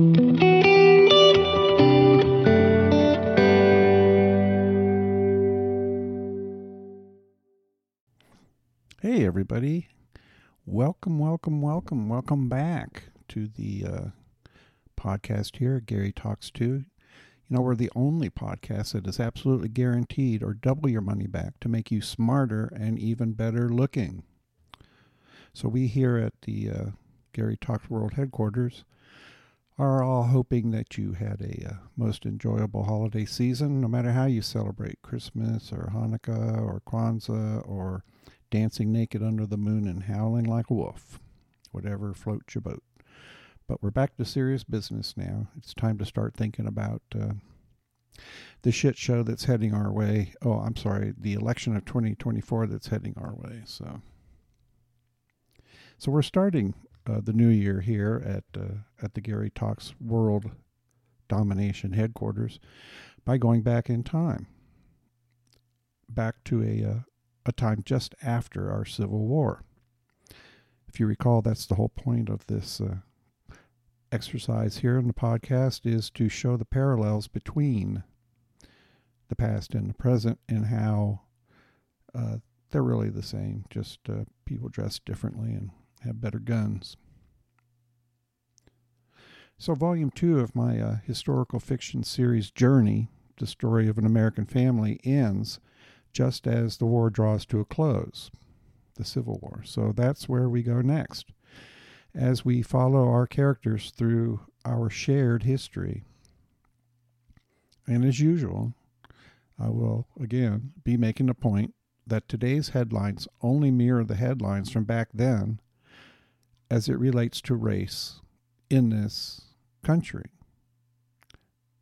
Hey, everybody. Welcome, welcome, welcome, welcome back to the uh, podcast here, Gary Talks To. You know, we're the only podcast that is absolutely guaranteed or double your money back to make you smarter and even better looking. So, we here at the uh, Gary Talks World headquarters are all hoping that you had a uh, most enjoyable holiday season, no matter how you celebrate Christmas or Hanukkah or Kwanzaa or dancing naked under the moon and howling like a wolf, whatever floats your boat. But we're back to serious business now. It's time to start thinking about uh, the shit show that's heading our way. Oh, I'm sorry, the election of 2024 that's heading our way. So, so we're starting uh, the new year here at uh, at the Gary Talks World Domination headquarters by going back in time, back to a uh, a time just after our Civil War. If you recall, that's the whole point of this uh, exercise here in the podcast is to show the parallels between the past and the present and how uh, they're really the same, just uh, people dress differently and have better guns. So, volume two of my uh, historical fiction series, Journey, the story of an American family, ends just as the war draws to a close, the Civil War. So, that's where we go next as we follow our characters through our shared history. And as usual, I will again be making the point that today's headlines only mirror the headlines from back then as it relates to race in this country.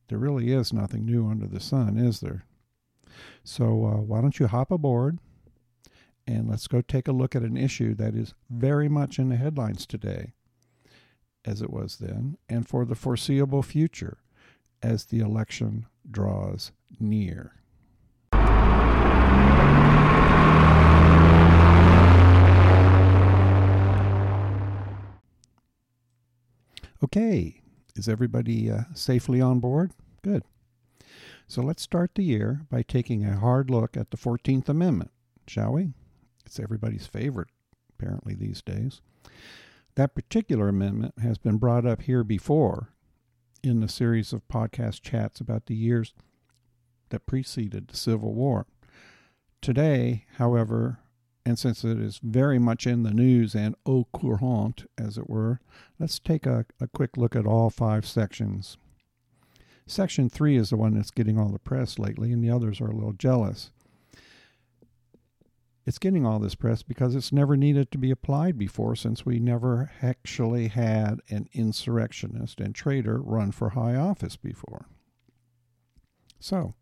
There really is nothing new under the sun, is there? So, uh, why don't you hop aboard and let's go take a look at an issue that is very much in the headlines today, as it was then, and for the foreseeable future as the election draws near. Okay, is everybody uh, safely on board? Good. So let's start the year by taking a hard look at the 14th Amendment, shall we? It's everybody's favorite, apparently, these days. That particular amendment has been brought up here before in the series of podcast chats about the years that preceded the Civil War. Today, however, and since it is very much in the news and au courant, as it were, let's take a, a quick look at all five sections. Section 3 is the one that's getting all the press lately, and the others are a little jealous. It's getting all this press because it's never needed to be applied before, since we never actually had an insurrectionist and traitor run for high office before. So,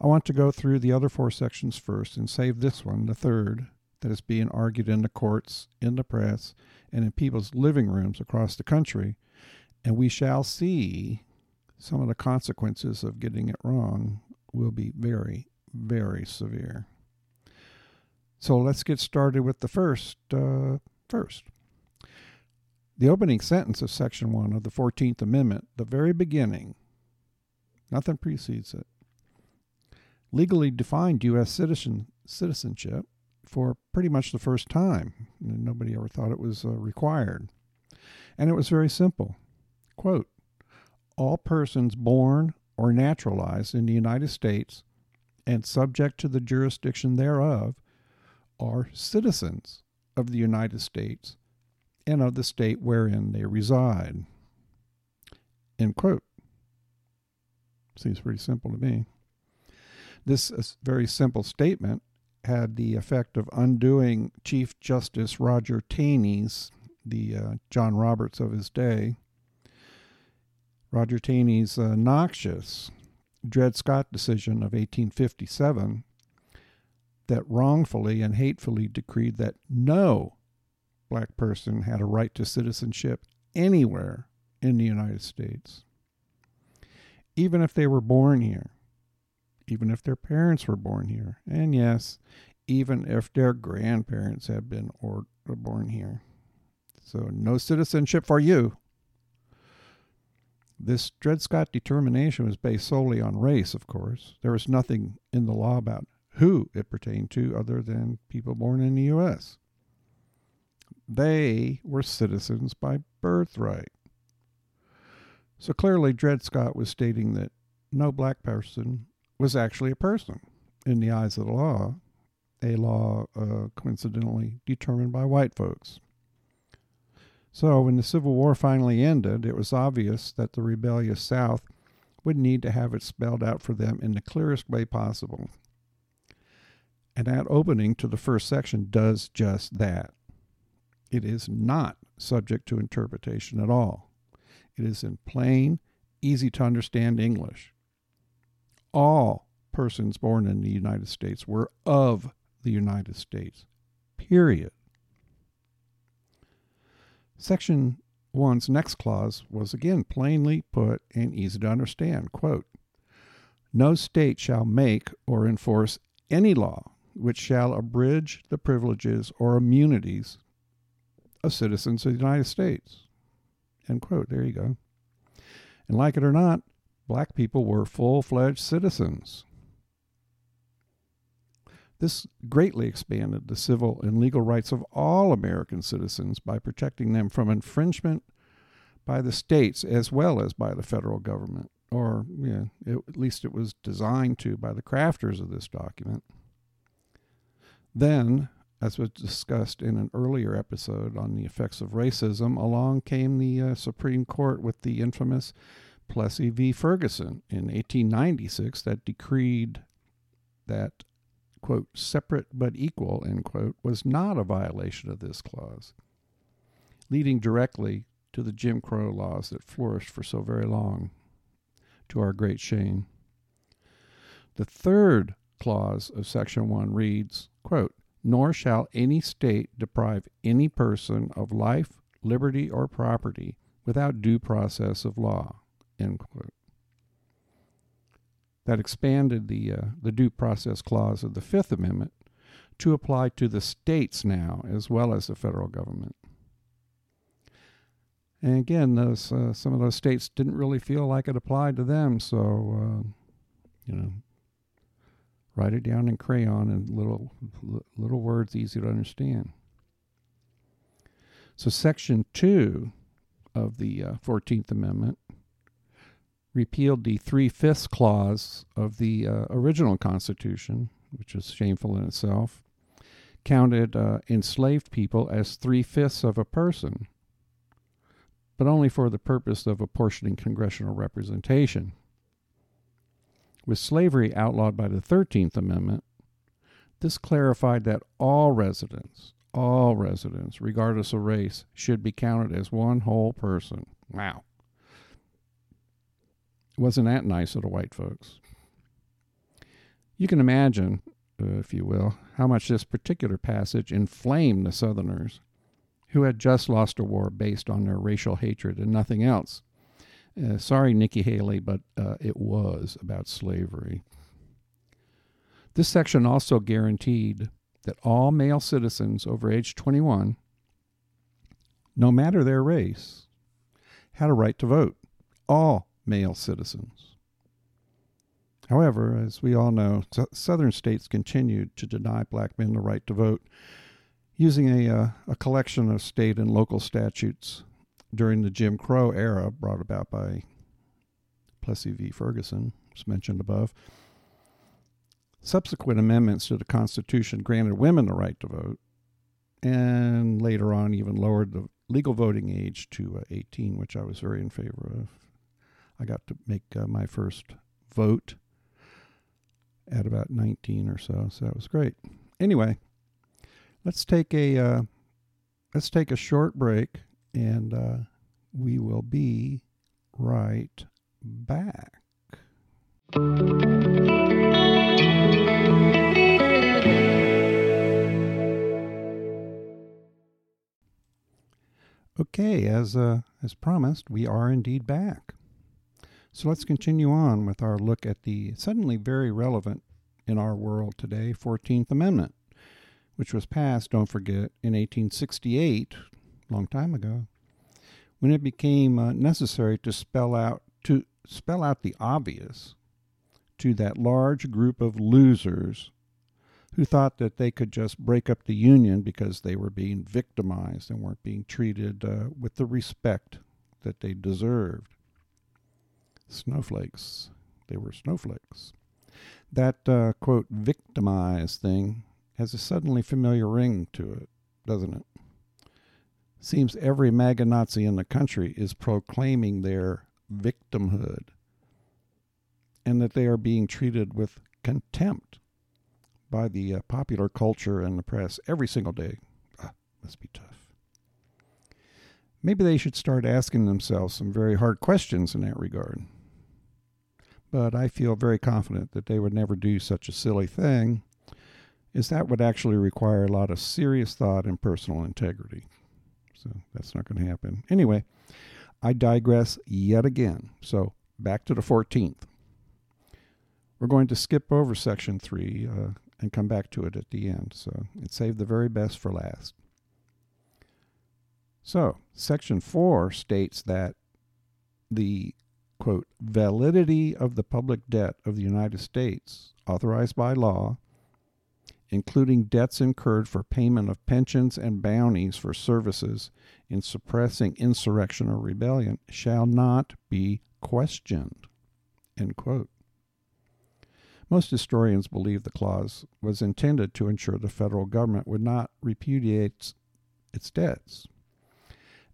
I want to go through the other four sections first and save this one, the third, that is being argued in the courts, in the press, and in people's living rooms across the country. And we shall see some of the consequences of getting it wrong will be very, very severe. So let's get started with the first. Uh, first. The opening sentence of Section 1 of the 14th Amendment, the very beginning, nothing precedes it, legally defined U.S. Citizen, citizenship for pretty much the first time. Nobody ever thought it was uh, required. And it was very simple. Quote All persons born or naturalized in the United States and subject to the jurisdiction thereof are citizens of the United States and of the state wherein they reside. End quote. Seems pretty simple to me. This uh, very simple statement had the effect of undoing Chief Justice Roger Taney's, the uh, John Roberts of his day, Roger Taney's uh, noxious Dred Scott decision of 1857 that wrongfully and hatefully decreed that no black person had a right to citizenship anywhere in the United States, even if they were born here even if their parents were born here. And yes, even if their grandparents had been or born here. So no citizenship for you. This Dred Scott determination was based solely on race, of course. There was nothing in the law about who it pertained to other than people born in the U.S. They were citizens by birthright. So clearly, Dred Scott was stating that no black person was actually a person in the eyes of the law, a law uh, coincidentally determined by white folks. So, when the Civil War finally ended, it was obvious that the rebellious South would need to have it spelled out for them in the clearest way possible. And that opening to the first section does just that. It is not subject to interpretation at all. It is in plain, easy to understand English. All persons born in the United States were of the United States. Period. Section 1's next clause was again plainly put and easy to understand. Quote, no state shall make or enforce any law which shall abridge the privileges or immunities of citizens of the United States. End quote. There you go. And like it or not, black people were full fledged citizens. This greatly expanded the civil and legal rights of all American citizens by protecting them from infringement by the states as well as by the federal government, or it, at least it was designed to by the crafters of this document. Then, as was discussed in an earlier episode on the effects of racism, along came the uh, Supreme Court with the infamous Plessy v. Ferguson in 1896 that decreed that, quote, separate but equal, end quote, was not a violation of this clause, leading directly to the Jim Crow laws that flourished for so very long, to our great shame. The third clause of Section 1 reads, quote, Nor shall any state deprive any person of life, liberty, or property without due process of law. End quote. That expanded the, uh, the due process clause of the Fifth Amendment to apply to the states now as well as the federal government. And again, those uh, some of those states didn't really feel like it applied to them, so uh, you know, write it down in crayon and little little words easy to understand. So, Section two of the uh, Fourteenth Amendment repealed the three fifths clause of the uh, original Constitution, which is shameful in itself, counted uh, enslaved people as three fifths of a person, but only for the purpose of apportioning congressional representation. With slavery outlawed by the 13th Amendment, this clarified that all residents, all residents, regardless of race, should be counted as one whole person. Wow. Wasn't that nice of the white folks? You can imagine, uh, if you will, how much this particular passage inflamed the Southerners who had just lost a war based on their racial hatred and nothing else. Uh, sorry, Nikki Haley, but uh, it was about slavery. This section also guaranteed that all male citizens over age 21, no matter their race, had a right to vote. All male citizens. However, as we all know, southern states continued to deny black men the right to vote using a, uh, a collection of state and local statutes during the Jim Crow era brought about by Plessy v. Ferguson, as mentioned above. Subsequent amendments to the Constitution granted women the right to vote, and later on even lowered the legal voting age to uh, 18, which I was very in favor of. I got to make uh, my first vote at about 19 or so, so that was great. Anyway, let's take a uh, let's take a short break, and uh, we will be right back. Okay, as uh, as promised, we are indeed back. So let's continue on with our look at the suddenly very relevant in our world today 14th Amendment, which was passed, don't forget, in 1868, long time ago, when it became uh, necessary to spell out to spell out the obvious to that large group of losers who thought that they could just break up the Union because they were being victimized and weren't being treated uh, with the respect that they deserved. Snowflakes. They were snowflakes. That, uh, quote, victimized thing has a suddenly familiar ring to it, doesn't it? Seems every MAGA Nazi in the country is proclaiming their victimhood and that they are being treated with contempt by the uh, popular culture and the press every single day. Ah, must be tough. Maybe they should start asking themselves some very hard questions in that regard. But I feel very confident that they would never do such a silly thing, as that would actually require a lot of serious thought and personal integrity. So that's not going to happen. Anyway, I digress yet again. So back to the 14th. We're going to skip over section 3 uh, and come back to it at the end. So it saved the very best for last. So, section 4 states that the quote validity of the public debt of the United States authorized by law including debts incurred for payment of pensions and bounties for services in suppressing insurrection or rebellion, shall not be questioned. end quote. Most historians believe the clause was intended to ensure the federal government would not repudiate its debts,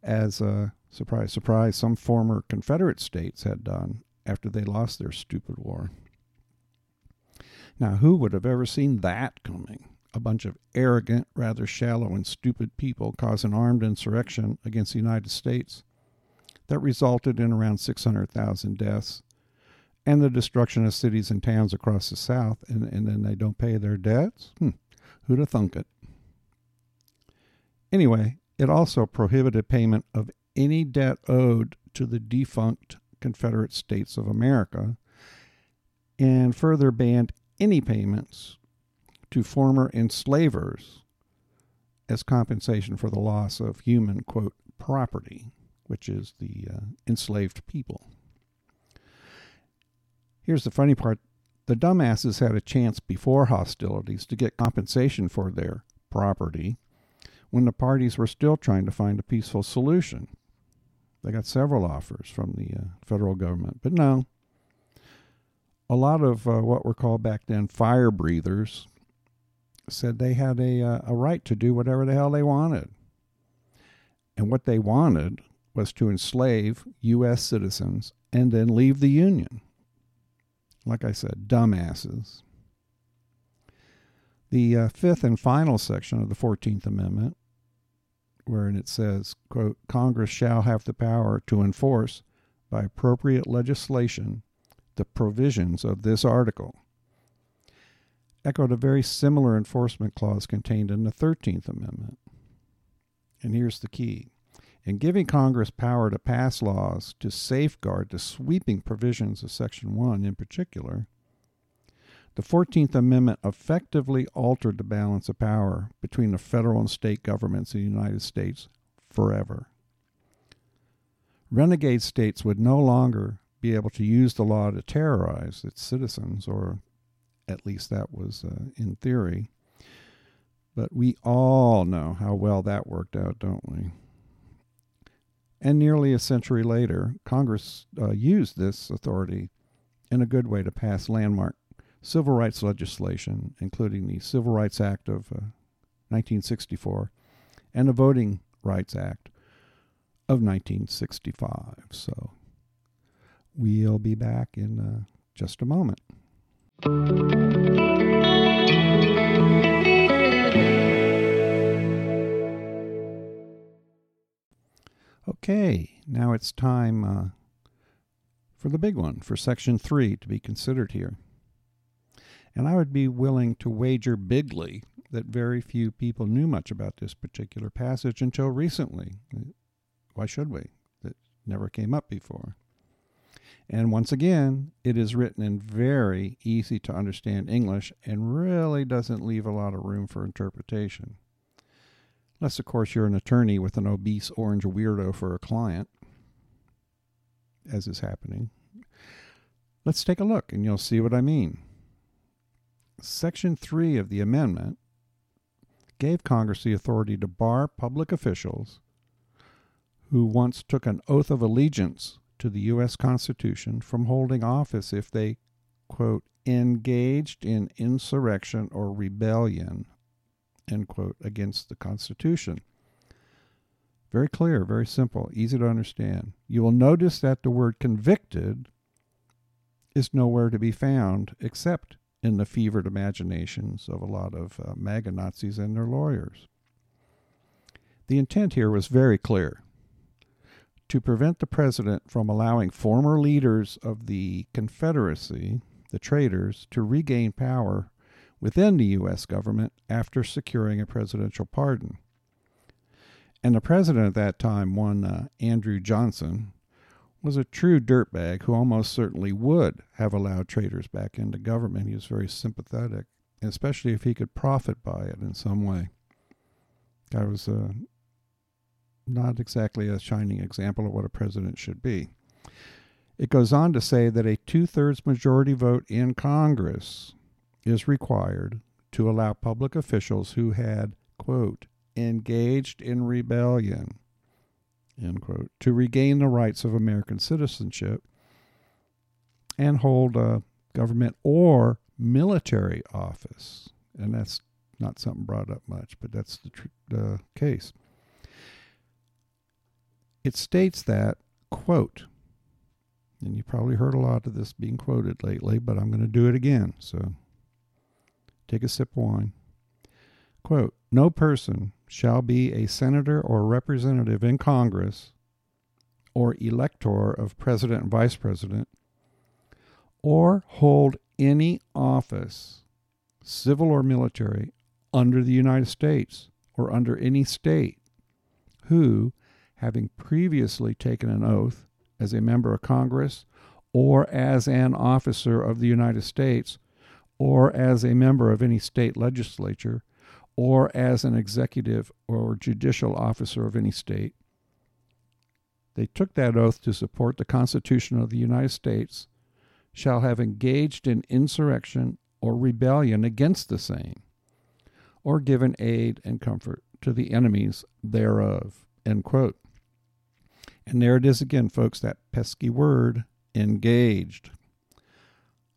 as, uh, surprise, surprise, some former Confederate states had done after they lost their stupid war. Now, who would have ever seen that coming? A bunch of arrogant, rather shallow, and stupid people cause an armed insurrection against the United States that resulted in around 600,000 deaths and the destruction of cities and towns across the South, and, and then they don't pay their debts? Hmm, who'd have thunk it? Anyway, it also prohibited payment of any debt owed to the defunct Confederate States of America and further banned any payments to former enslavers as compensation for the loss of human, quote, property, which is the uh, enslaved people. Here's the funny part the dumbasses had a chance before hostilities to get compensation for their property when the parties were still trying to find a peaceful solution. They got several offers from the uh, federal government, but no, a lot of uh, what were called back then fire breathers said they had a, uh, a right to do whatever the hell they wanted. And what they wanted was to enslave U.S. citizens and then leave the Union. Like I said, dumbasses. The uh, fifth and final section of the 14th Amendment, wherein it says, quote, Congress shall have the power to enforce by appropriate legislation the provisions of this article. Echoed a very similar enforcement clause contained in the 13th Amendment. And here's the key in giving Congress power to pass laws to safeguard the sweeping provisions of Section 1 in particular, the 14th Amendment effectively altered the balance of power between the federal and state governments in the United States forever. Renegade states would no longer be able to use the law to terrorize its citizens, or at least that was uh, in theory. But we all know how well that worked out, don't we? And nearly a century later, Congress uh, used this authority in a good way to pass landmark civil rights legislation, including the Civil Rights Act of uh, 1964 and the Voting Rights Act of 1965. So We'll be back in uh, just a moment. Okay, now it's time uh, for the big one, for Section 3 to be considered here. And I would be willing to wager bigly that very few people knew much about this particular passage until recently. Why should we? That never came up before. And once again, it is written in very easy to understand English and really doesn't leave a lot of room for interpretation. Unless, of course, you're an attorney with an obese orange weirdo for a client, as is happening Let's take a look and you'll see what I mean. Section 3 of the amendment gave Congress the authority to bar public officials who once took an oath of allegiance to the U.S. Constitution from holding office if they, quote, engaged in insurrection or rebellion, end quote, against the Constitution. Very clear, very simple, easy to understand. You will notice that the word convicted is nowhere to be found except in the fevered imaginations of a lot of uh, MAGA Nazis and their lawyers. The intent here was very clear to prevent the president from allowing former leaders of the Confederacy, the traitors, to regain power within the U.S. government after securing a presidential pardon. And the president at that time, one uh, Andrew Johnson, was a true dirtbag who almost certainly would have allowed traitors back into government. He was very sympathetic, especially if he could profit by it in some way. Guy was uh, not exactly a shining example of what a president should be. It goes on to say that a two thirds majority vote in Congress is required to allow public officials who had, quote, engaged in rebellion quote, to regain the rights of American citizenship and hold a government or military office. And that's not something brought up much, but that's the, tr- the case. It states that, quote, and you probably heard a lot of this being quoted lately, but I'm going to do it again. So take a sip of wine. Quote, no person shall be a senator or representative in Congress or elector of president and vice president or hold any office, civil or military, under the United States or under any state who, having previously taken an oath as a member of Congress or as an officer of the United States or as a member of any state legislature, or as an executive or judicial officer of any state. They took that oath to support the Constitution of the United States, shall have engaged in insurrection or rebellion against the same, or given aid and comfort to the enemies thereof. End quote. And there it is again, folks, that pesky word, engaged.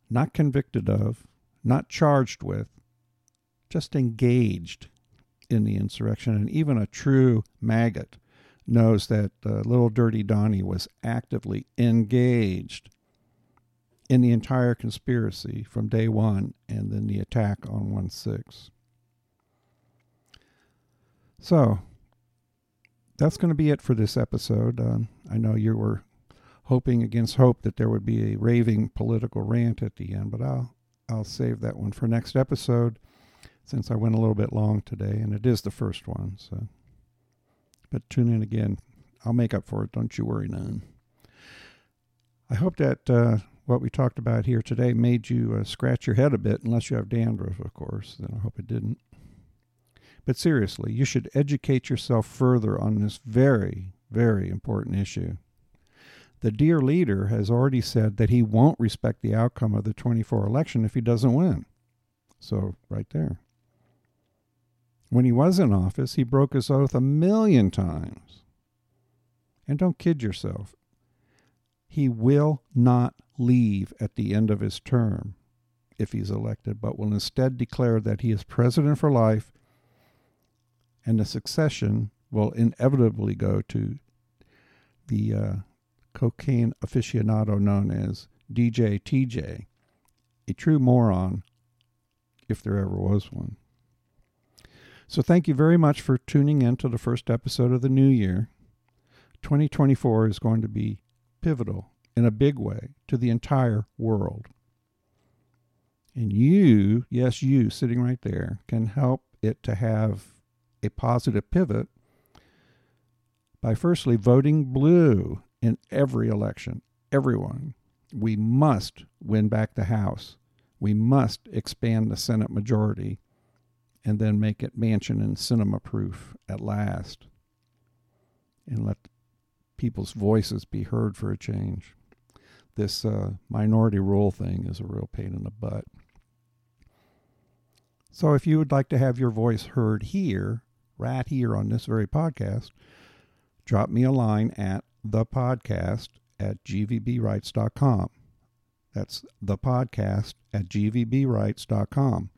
Not convicted of, not charged with, just engaged in the insurrection. And even a true maggot knows that uh, little dirty Donnie was actively engaged in the entire conspiracy from day one and then the attack on 1 6. So, that's going to be it for this episode. Um, I know you were hoping against hope that there would be a raving political rant at the end, but I'll I'll save that one for next episode since I went a little bit long today, and it is the first one. So, but tune in again. I'll make up for it. Don't you worry, none. I hope that uh, what we talked about here today made you uh, scratch your head a bit, unless you have dandruff, of course. Then I hope it didn't. But seriously, you should educate yourself further on this very, very important issue. The dear leader has already said that he won't respect the outcome of the 24 election if he doesn't win. So, right there. When he was in office, he broke his oath a million times. And don't kid yourself. He will not leave at the end of his term if he's elected, but will instead declare that he is president for life and the succession will inevitably go to the uh, cocaine aficionado known as DJ TJ, a true moron, if there ever was one. So thank you very much for tuning in to the first episode of the new year. 2024 is going to be pivotal in a big way to the entire world. And you, yes, you sitting right there, can help it to have a positive pivot by firstly voting blue in every election. Everyone. We must win back the House. We must expand the Senate majority and then make it Manchin and Sinema proof at last and let people's voices be heard for a change. this uh, minority rule thing is a real pain in the butt. So if you would like to have your voice heard here, right here on this very podcast, drop me a line at the podcast at gvbrights.com. That's the podcast at gvbrights.com.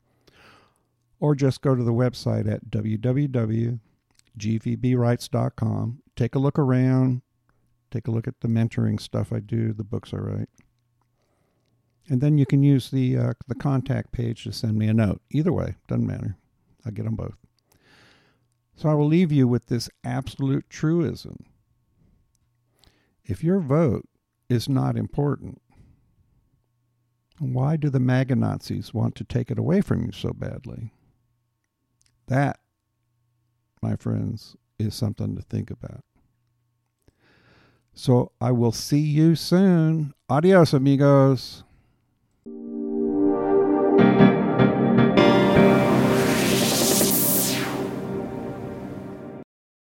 Or just go to the website at www.gvbrights.com. Take a look around. Take a look at the mentoring stuff I do, the books I write. And then you can use the uh, the contact page to send me a note. Either way, doesn't matter. I get them both. So I will leave you with this absolute truism. If your vote is not important, why do the MAGA Nazis want to take it away from you so badly? That, my friends, is something to think about. So I will see you soon. Adios, amigos.